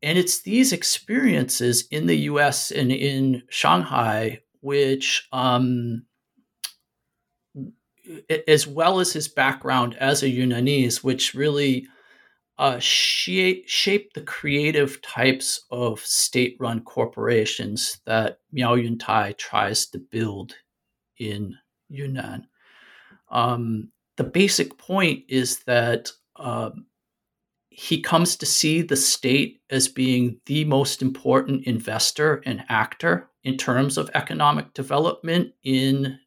And it's these experiences in the U.S. and in Shanghai which, um, as well as his background as a Yunnanese, which really uh, shape, shape the creative types of state run corporations that Miao Yuntai tries to build in Yunnan. Um, the basic point is that um, he comes to see the state as being the most important investor and actor in terms of economic development in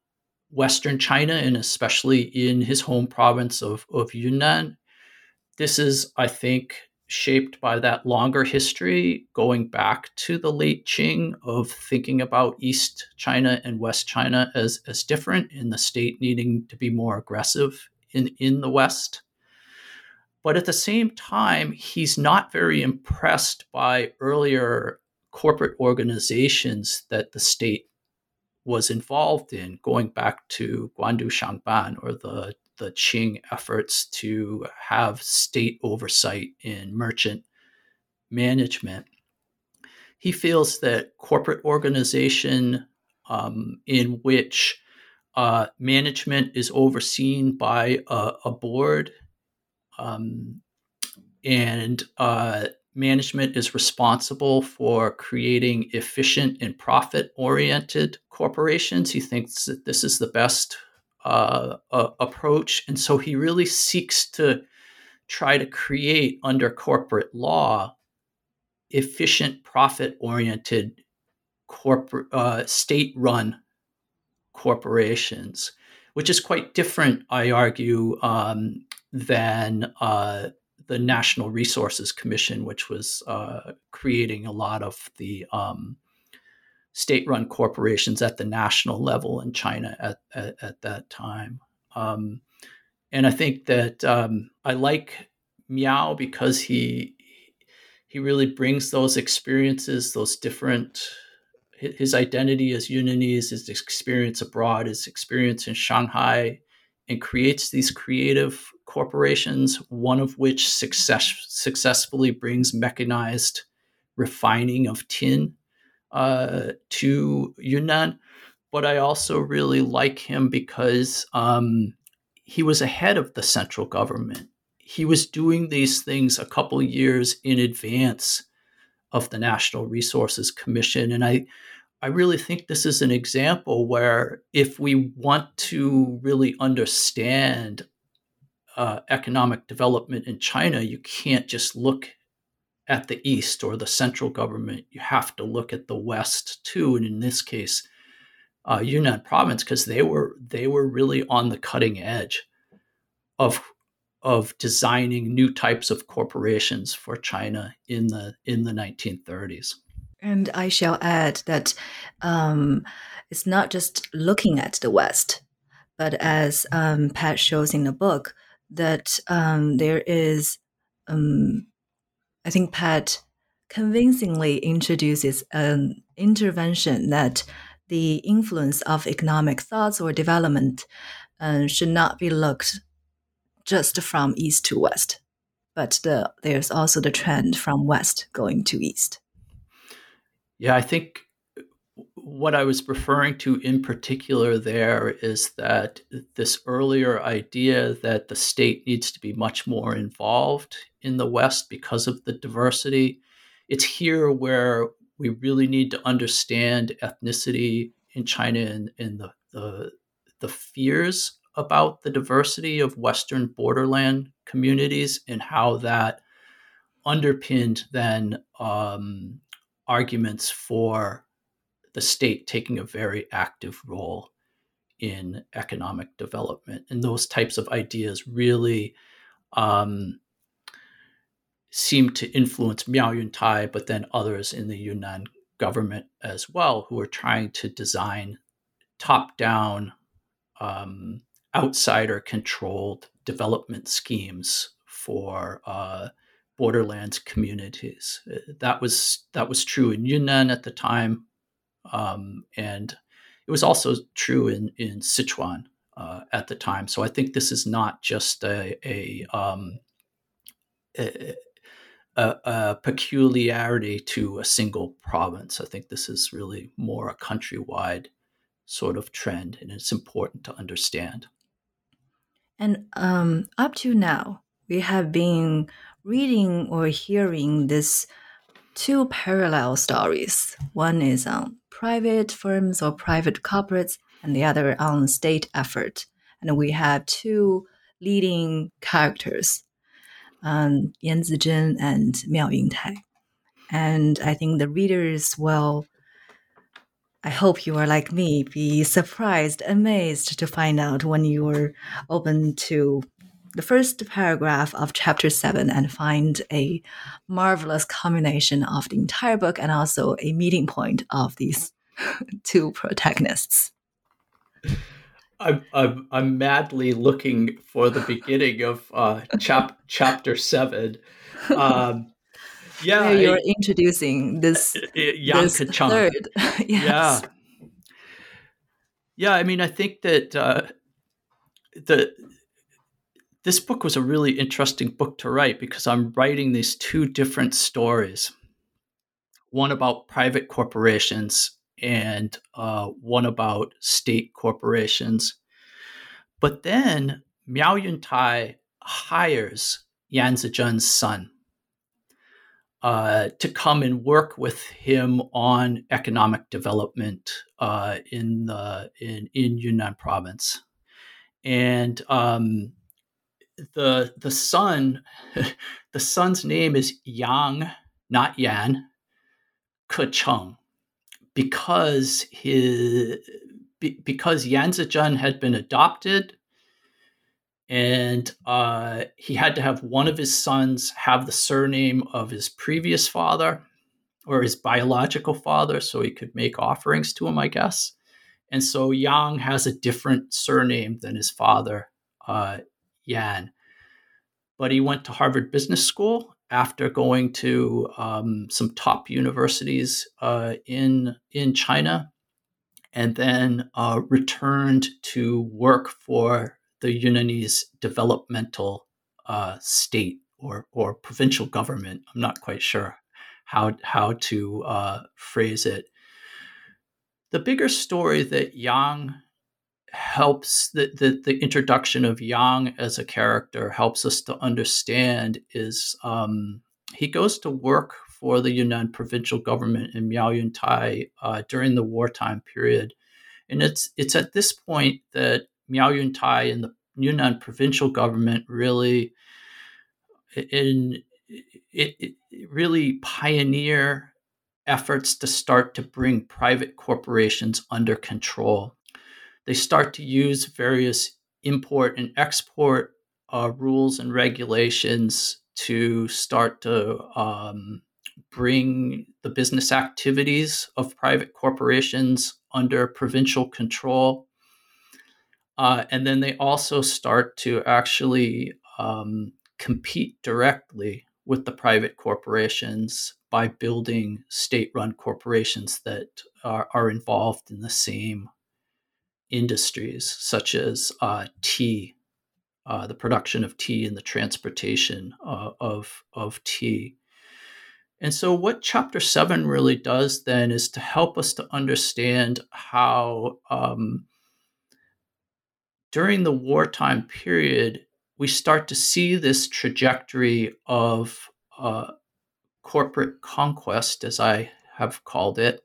Western China and especially in his home province of, of Yunnan this is, I think, shaped by that longer history going back to the late Qing of thinking about East China and West China as, as different in the state needing to be more aggressive in, in the West. But at the same time, he's not very impressed by earlier corporate organizations that the state was involved in, going back to Guandu Shangban or the the Qing efforts to have state oversight in merchant management. He feels that corporate organization um, in which uh, management is overseen by a, a board um, and uh, management is responsible for creating efficient and profit oriented corporations. He thinks that this is the best uh, uh, approach. And so he really seeks to try to create under corporate law efficient, profit oriented corporate uh, state run corporations, which is quite different, I argue, um, than uh, the National Resources Commission, which was uh, creating a lot of the um, state-run corporations at the national level in China at at, at that time. Um, and I think that um, I like Miao because he he really brings those experiences, those different his identity as Yunnanese, his experience abroad, his experience in Shanghai, and creates these creative corporations, one of which success, successfully brings mechanized refining of tin uh, to Yunnan. But I also really like him because um, he was ahead of the central government. He was doing these things a couple years in advance of the National Resources Commission. And I, I really think this is an example where if we want to really understand uh, economic development in China, you can't just look at the East or the central government. You have to look at the West too. And in this case, uh, Yunnan province, because they were they were really on the cutting edge of of designing new types of corporations for China in the in the 1930s. And I shall add that um, it's not just looking at the West, but as um, Pat shows in the book, that um, there is, um, I think Pat convincingly introduces an intervention that the influence of economic thoughts or development uh, should not be looked just from east to west, but the, there's also the trend from west going to east. Yeah, I think what I was referring to in particular there is that this earlier idea that the state needs to be much more involved in the West because of the diversity. It's here where we really need to understand ethnicity in China and, and the, the, the fears about the diversity of Western borderland communities and how that underpinned then um, arguments for the state taking a very active role in economic development. And those types of ideas really um, seem to influence Miao Yuntai, but then others in the Yunnan government as well, who are trying to design top down, um, outsider controlled development schemes for uh, borderlands communities. Uh, that was that was true in Yunnan at the time, um, and it was also true in in Sichuan uh, at the time. So I think this is not just a a, um, a, a peculiarity to a single province. I think this is really more a countrywide sort of trend, and it's important to understand. And um, up to now, we have been reading or hearing these two parallel stories. One is on private firms or private corporates, and the other on state effort. And we have two leading characters, um, Yan Zizhen and Miao Yuntai. And I think the readers will, I hope you are like me, be surprised, amazed to find out when you are open to the first paragraph of chapter seven and find a marvelous combination of the entire book and also a meeting point of these *laughs* two protagonists. I'm, I'm, I'm madly looking for the beginning of uh, chap, chapter seven. Um, yeah, Where you're introducing this, *laughs* this third. *laughs* yes. Yeah, yeah. I mean, I think that uh, the this book was a really interesting book to write because I'm writing these two different stories one about private corporations and uh, one about state corporations. But then Miao Yuntai hires Yan Zizhen's son uh, to come and work with him on economic development uh, in the in, in Yunnan province. And um, the the son *laughs* the son's name is Yang, not Yan, Kecheng, because his because Yan Zizhen had been adopted, and uh, he had to have one of his sons have the surname of his previous father, or his biological father, so he could make offerings to him, I guess. And so Yang has a different surname than his father, uh, Yan. But he went to Harvard Business School after going to um, some top universities uh, in in China, and then uh, returned to work for the Yunnanese developmental uh, state or or provincial government. I'm not quite sure how how to uh, phrase it. The bigger story that Yang helps the, the, the introduction of Yang as a character helps us to understand is um, he goes to work for the Yunnan provincial government in Miao Yuntai uh, during the wartime period, and it's it's at this point that Miao Yuntai and the Yunnan provincial government really in it, it really pioneer efforts to start to bring private corporations under control. They start to use various import and export uh, rules and regulations to start to um, bring the business activities of private corporations under provincial control. Uh, and then they also start to actually um, compete directly with the private corporations by building state run corporations that are, are, involved in the same industries, such as uh, tea, uh, the production of tea and the transportation uh, of, of tea. And so, what Chapter 7 really does then is to help us to understand how, um, during the wartime period, we start to see this trajectory of uh, corporate conquest, as I have called it.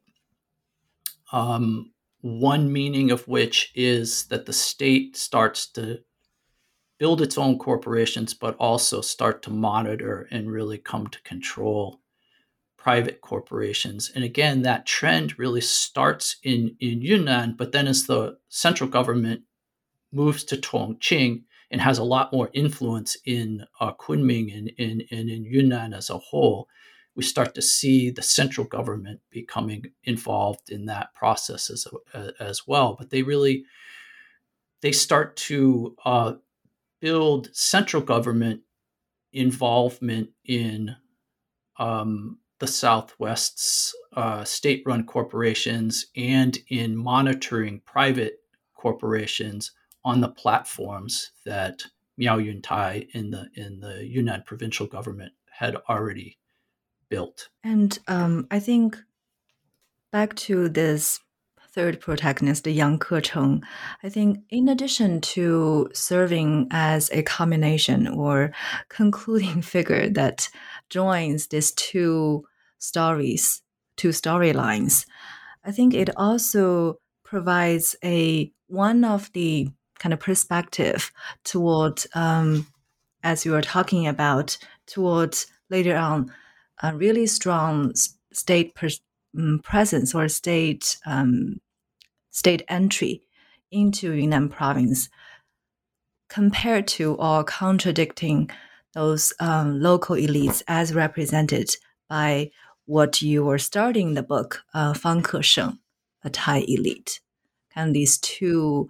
Um, one meaning of which is that the state starts to build its own corporations, but also start to monitor and really come to control private corporations. And again, that trend really starts in, in Yunnan, but then as the central government moves to Chongqing, and has a lot more influence in uh, Kunming and, and, and in Yunnan as a whole, we start to see the central government becoming involved in that process as, as well. But they really they start to uh, build central government involvement in um, the Southwest's uh, state-run corporations and in monitoring private corporations on the platforms that Miao Yuntai in the in the Yunnan provincial government had already built. And um, I think back to this third protagonist, Yang Kecheng, I think in addition to serving as a combination or concluding *laughs* figure that joins these two stories, two storylines, I think it also provides a one of the kind of perspective toward, um, as you were talking about, towards later on, a really strong state um, presence or state um, state entry into Yunnan province, compared to or contradicting those um, local elites as represented by what you were starting the book, uh, Fang Kesheng, a Thai elite. And these two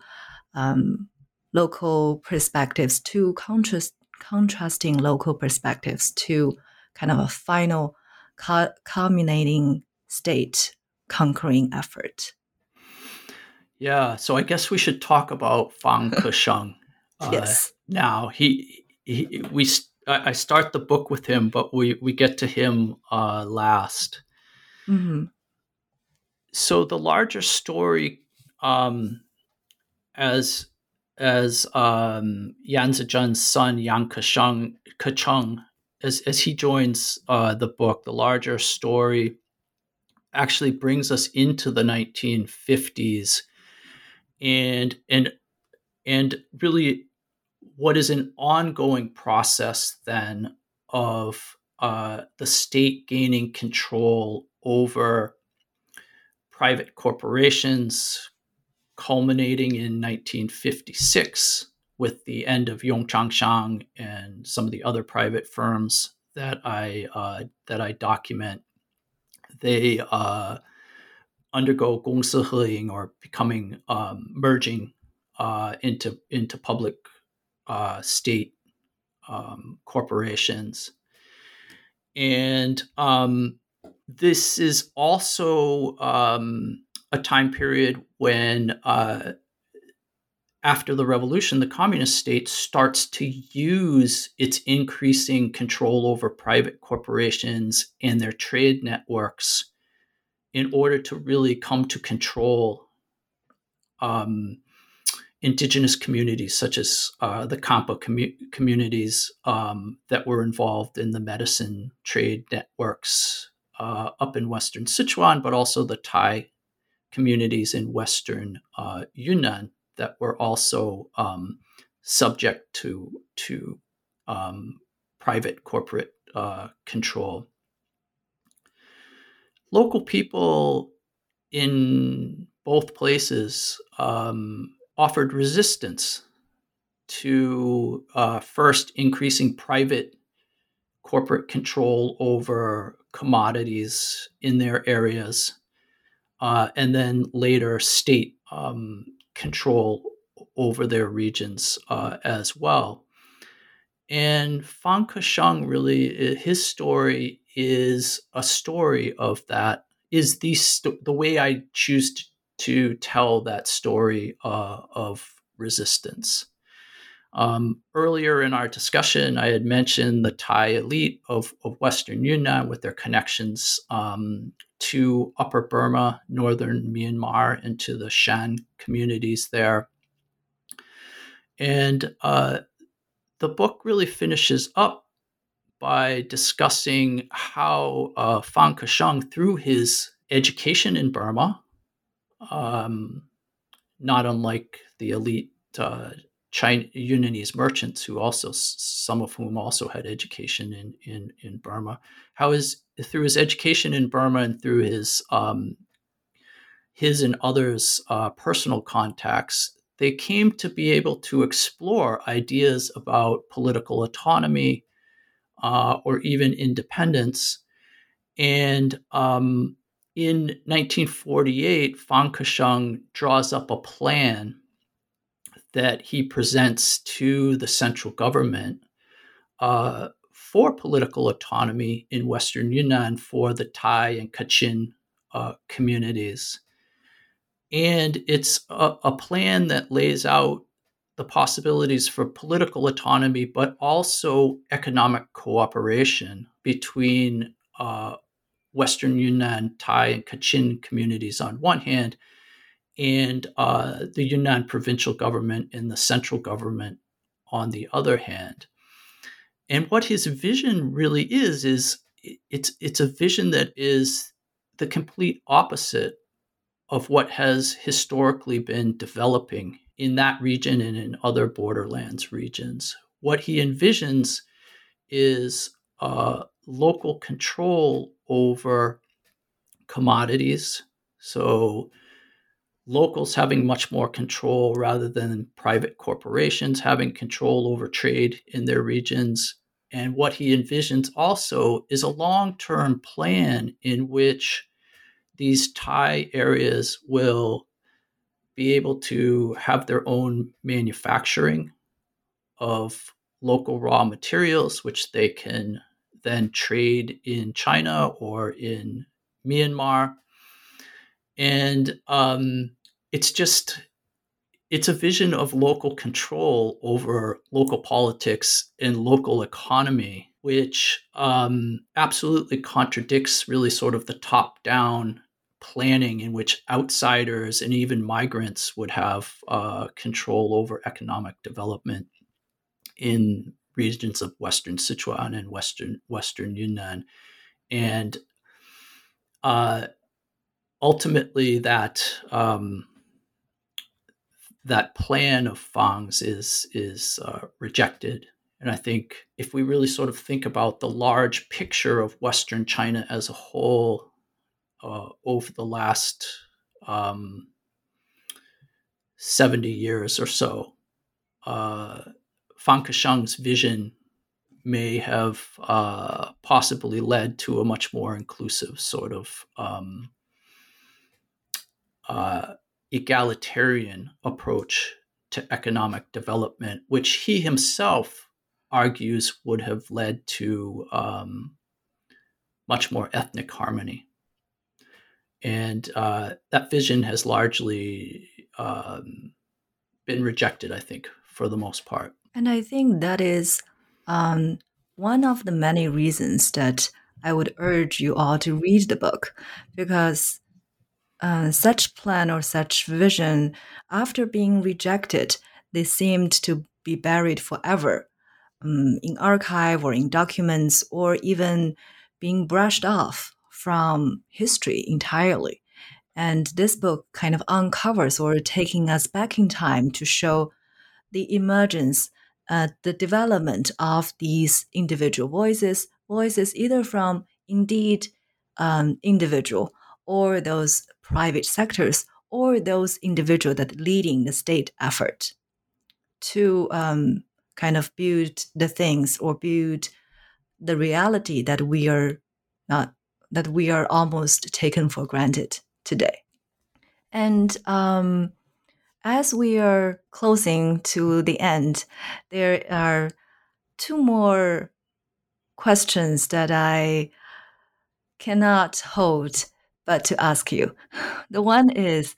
um, local perspectives, two contrast, contrasting local perspectives to kind of a final culminating state conquering effort. Yeah, so I guess we should talk about Fang *laughs* Kesheng. Uh, yes. Now he, he we I start the book with him, but we we get to him uh, last. Mm-hmm. So the larger story um, as as um, Yan Zizhen's son Yang Kesheng, Kecheng, as as he joins uh, the book, the larger story actually brings us into the 1950s, and and and really what is an ongoing process then of uh, the state gaining control over private corporations, culminating in 1956 with the end of Yongchangxiang and some of the other private firms that I uh, that I document, they uh, undergo gongsi or becoming um, merging uh, into into public uh, state um, corporations, and um, this is also um, a time period when uh, after the revolution, the communist state starts to use its increasing control over private corporations and their trade networks in order to really come to control um, indigenous communities, such as uh, the Khampa commu- communities um, that were involved in the medicine trade networks uh, up in Western Sichuan, but also the Thai communities in Western uh, Yunnan that were also um, subject to to um, private corporate uh, control. Local people in both places um, offered resistance to uh, first increasing private corporate control over commodities in their areas, uh, and then later state um, control over their regions uh, as well. And Fang Kesheng really, his story is a story of that. Is the the way I choose to, to tell that story uh, of resistance. Um, earlier in our discussion, I had mentioned the Thai elite of, of Western Yunnan with their connections um, to Upper Burma, northern Myanmar, and to the Shan communities there. And uh, the book really finishes up by discussing how uh, Fang Kesheng, through his education in Burma, um, not unlike the elite uh, China, Yunnanese merchants who also, some of whom also had education in, in, in Burma. How is through his education in Burma and through his um, his and others' uh, personal contacts, they came to be able to explore ideas about political autonomy uh, or even independence. And um, in 1948, Fang Kesheng draws up a plan that he presents to the central government uh, for political autonomy in Western Yunnan for the Thai and Kachin uh, communities. And it's a, a, plan that lays out the possibilities for political autonomy, but also economic cooperation between uh, Western Yunnan, Thai, and Kachin communities on one hand, and uh, the Yunnan provincial government and the central government on the other hand. And what his vision really is is it's it's a vision that is the complete opposite of what has historically been developing in that region and in other borderlands regions. What he envisions is uh, local control over commodities. So locals having much more control rather than private corporations having control over trade in their regions. And what he envisions also is a long term plan in which these Thai areas will be able to have their own manufacturing of local raw materials, which they can then trade in China or in Myanmar and um, it's just it's a vision of local control over local politics and local economy which um, absolutely contradicts really sort of the top down planning in which outsiders and even migrants would have uh, control over economic development in regions of western sichuan and western western yunnan. And uh, ultimately that um, that plan of Fang's is is uh, rejected. And I think if we really sort of think about the large picture of Western China as a whole uh, over the last um, 70 years or so, uh, Fang Kesheng's vision may have uh, possibly led to a much more inclusive sort of um, uh, egalitarian approach to economic development, which he himself argues would have led to um, much more ethnic harmony. And uh, that vision has largely um, been rejected, I think, for the most part. And I think that is um, one of the many reasons that I would urge you all to read the book because uh, such plan or such vision, after being rejected, they seemed to be buried forever um, in archive or in documents or even being brushed off from history entirely. And this book kind of uncovers or taking us back in time to show the emergence, uh, the development of these individual voices, voices either from indeed um, individual or those private sectors or those individuals that leading the state effort to um, kind of build the things or build the reality that we are not that we are almost taken for granted today. And um, as we are closing to the end, there are two more questions that I cannot hold but to ask you. *sighs* The one is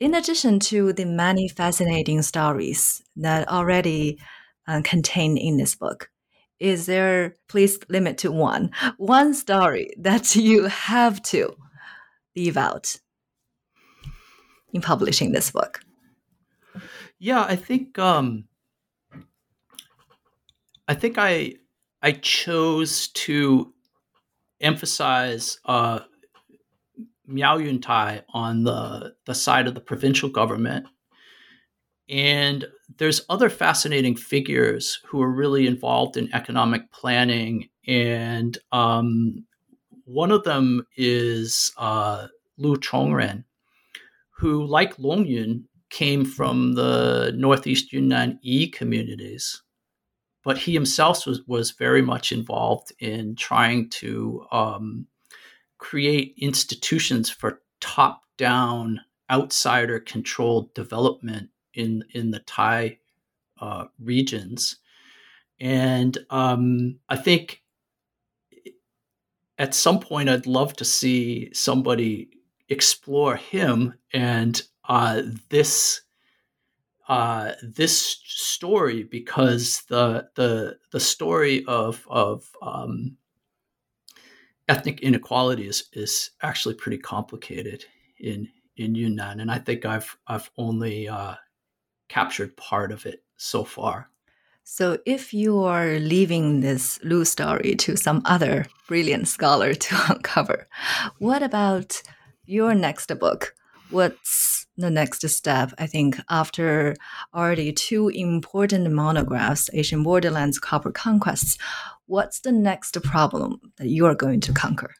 in addition to the many fascinating stories that already uh, contained in this book, is there, please limit to one, *laughs* one story that *laughs* you have to leave out in publishing this book? Yeah, I think um, I think I I chose to emphasize uh, Miao Yuntai on the the side of the provincial government, and there's other fascinating figures who are really involved in economic planning, and um, one of them is uh, Lu Chongren, who, like Long Yun, came from the Northeast Yunnan Yi communities. But he himself was, was very much involved in trying to um, create institutions for top down, outsider controlled development in, in the Thai uh, regions. And um, I think at some point I'd love to see somebody explore him and uh, this uh, this story because the the the story of of um, ethnic inequality is is actually pretty complicated in in Yunnan, and I think I've I've only uh, captured part of it so far. So, if you are leaving this Lu story to some other brilliant scholar *laughs* to uncover, what about your next book? What's the next step? I think after already two important monographs, Asian Borderlands, Corporate Conquests, what's the next problem that you are going to conquer?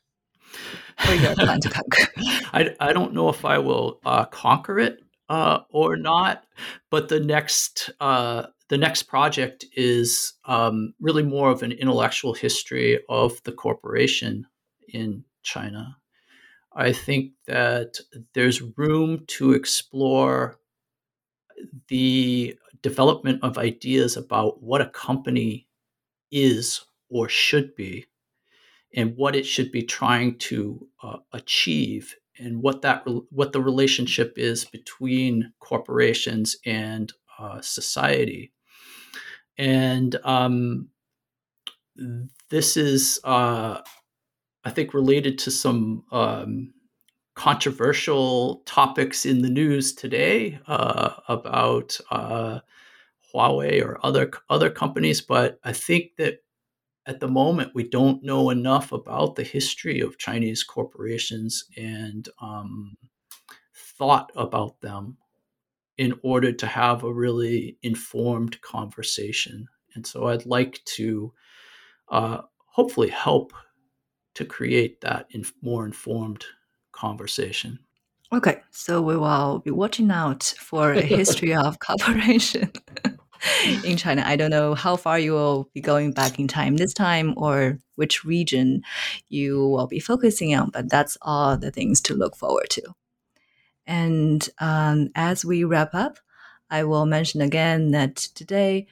Or you plan to conquer? *laughs* I, I don't know if I will uh, conquer it uh, or not, but the next uh, the next project is um, really more of an intellectual history of the corporation in China. I think that there's room to explore the development of ideas about what a company is or should be and what it should be trying to uh, achieve and what that what the relationship is between corporations and uh, society and um, this is uh, I think related to some um, controversial topics in the news today uh, about uh, Huawei or other other companies. But I think that at the moment we don't know enough about the history of Chinese corporations and um, thought about them in order to have a really informed conversation. And so I'd like to uh, hopefully help to create that in more informed conversation. Okay, so we will be watching out for a history of *laughs* cooperation. *laughs* *laughs* in China. I don't know how far you will be going back in time this time or which region you will be focusing on, but that's all the things to look forward to. And um, as we wrap up, I will mention again that today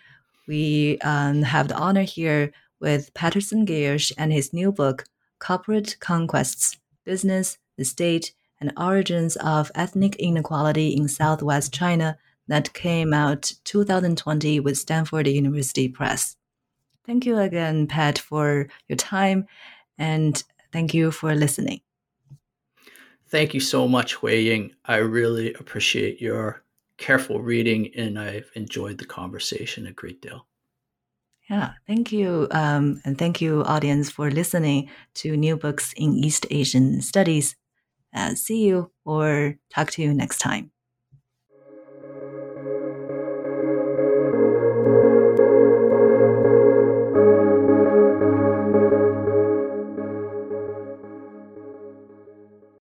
we um, have the honor here with Patterson Giersch and his new book, Corporate Conquests Business, the State, and Origins of Ethnic Inequality in Southwest China, that came out 2020 with Stanford University Press. Thank you again, Pat, for your time, and thank you for listening. Thank you so much, Hui Ying. I really appreciate your careful reading, and I've enjoyed the conversation a great deal. Yeah, thank you. Um, and thank you, audience, for listening to New Books in East Asian Studies. Uh, see you or talk to you next time.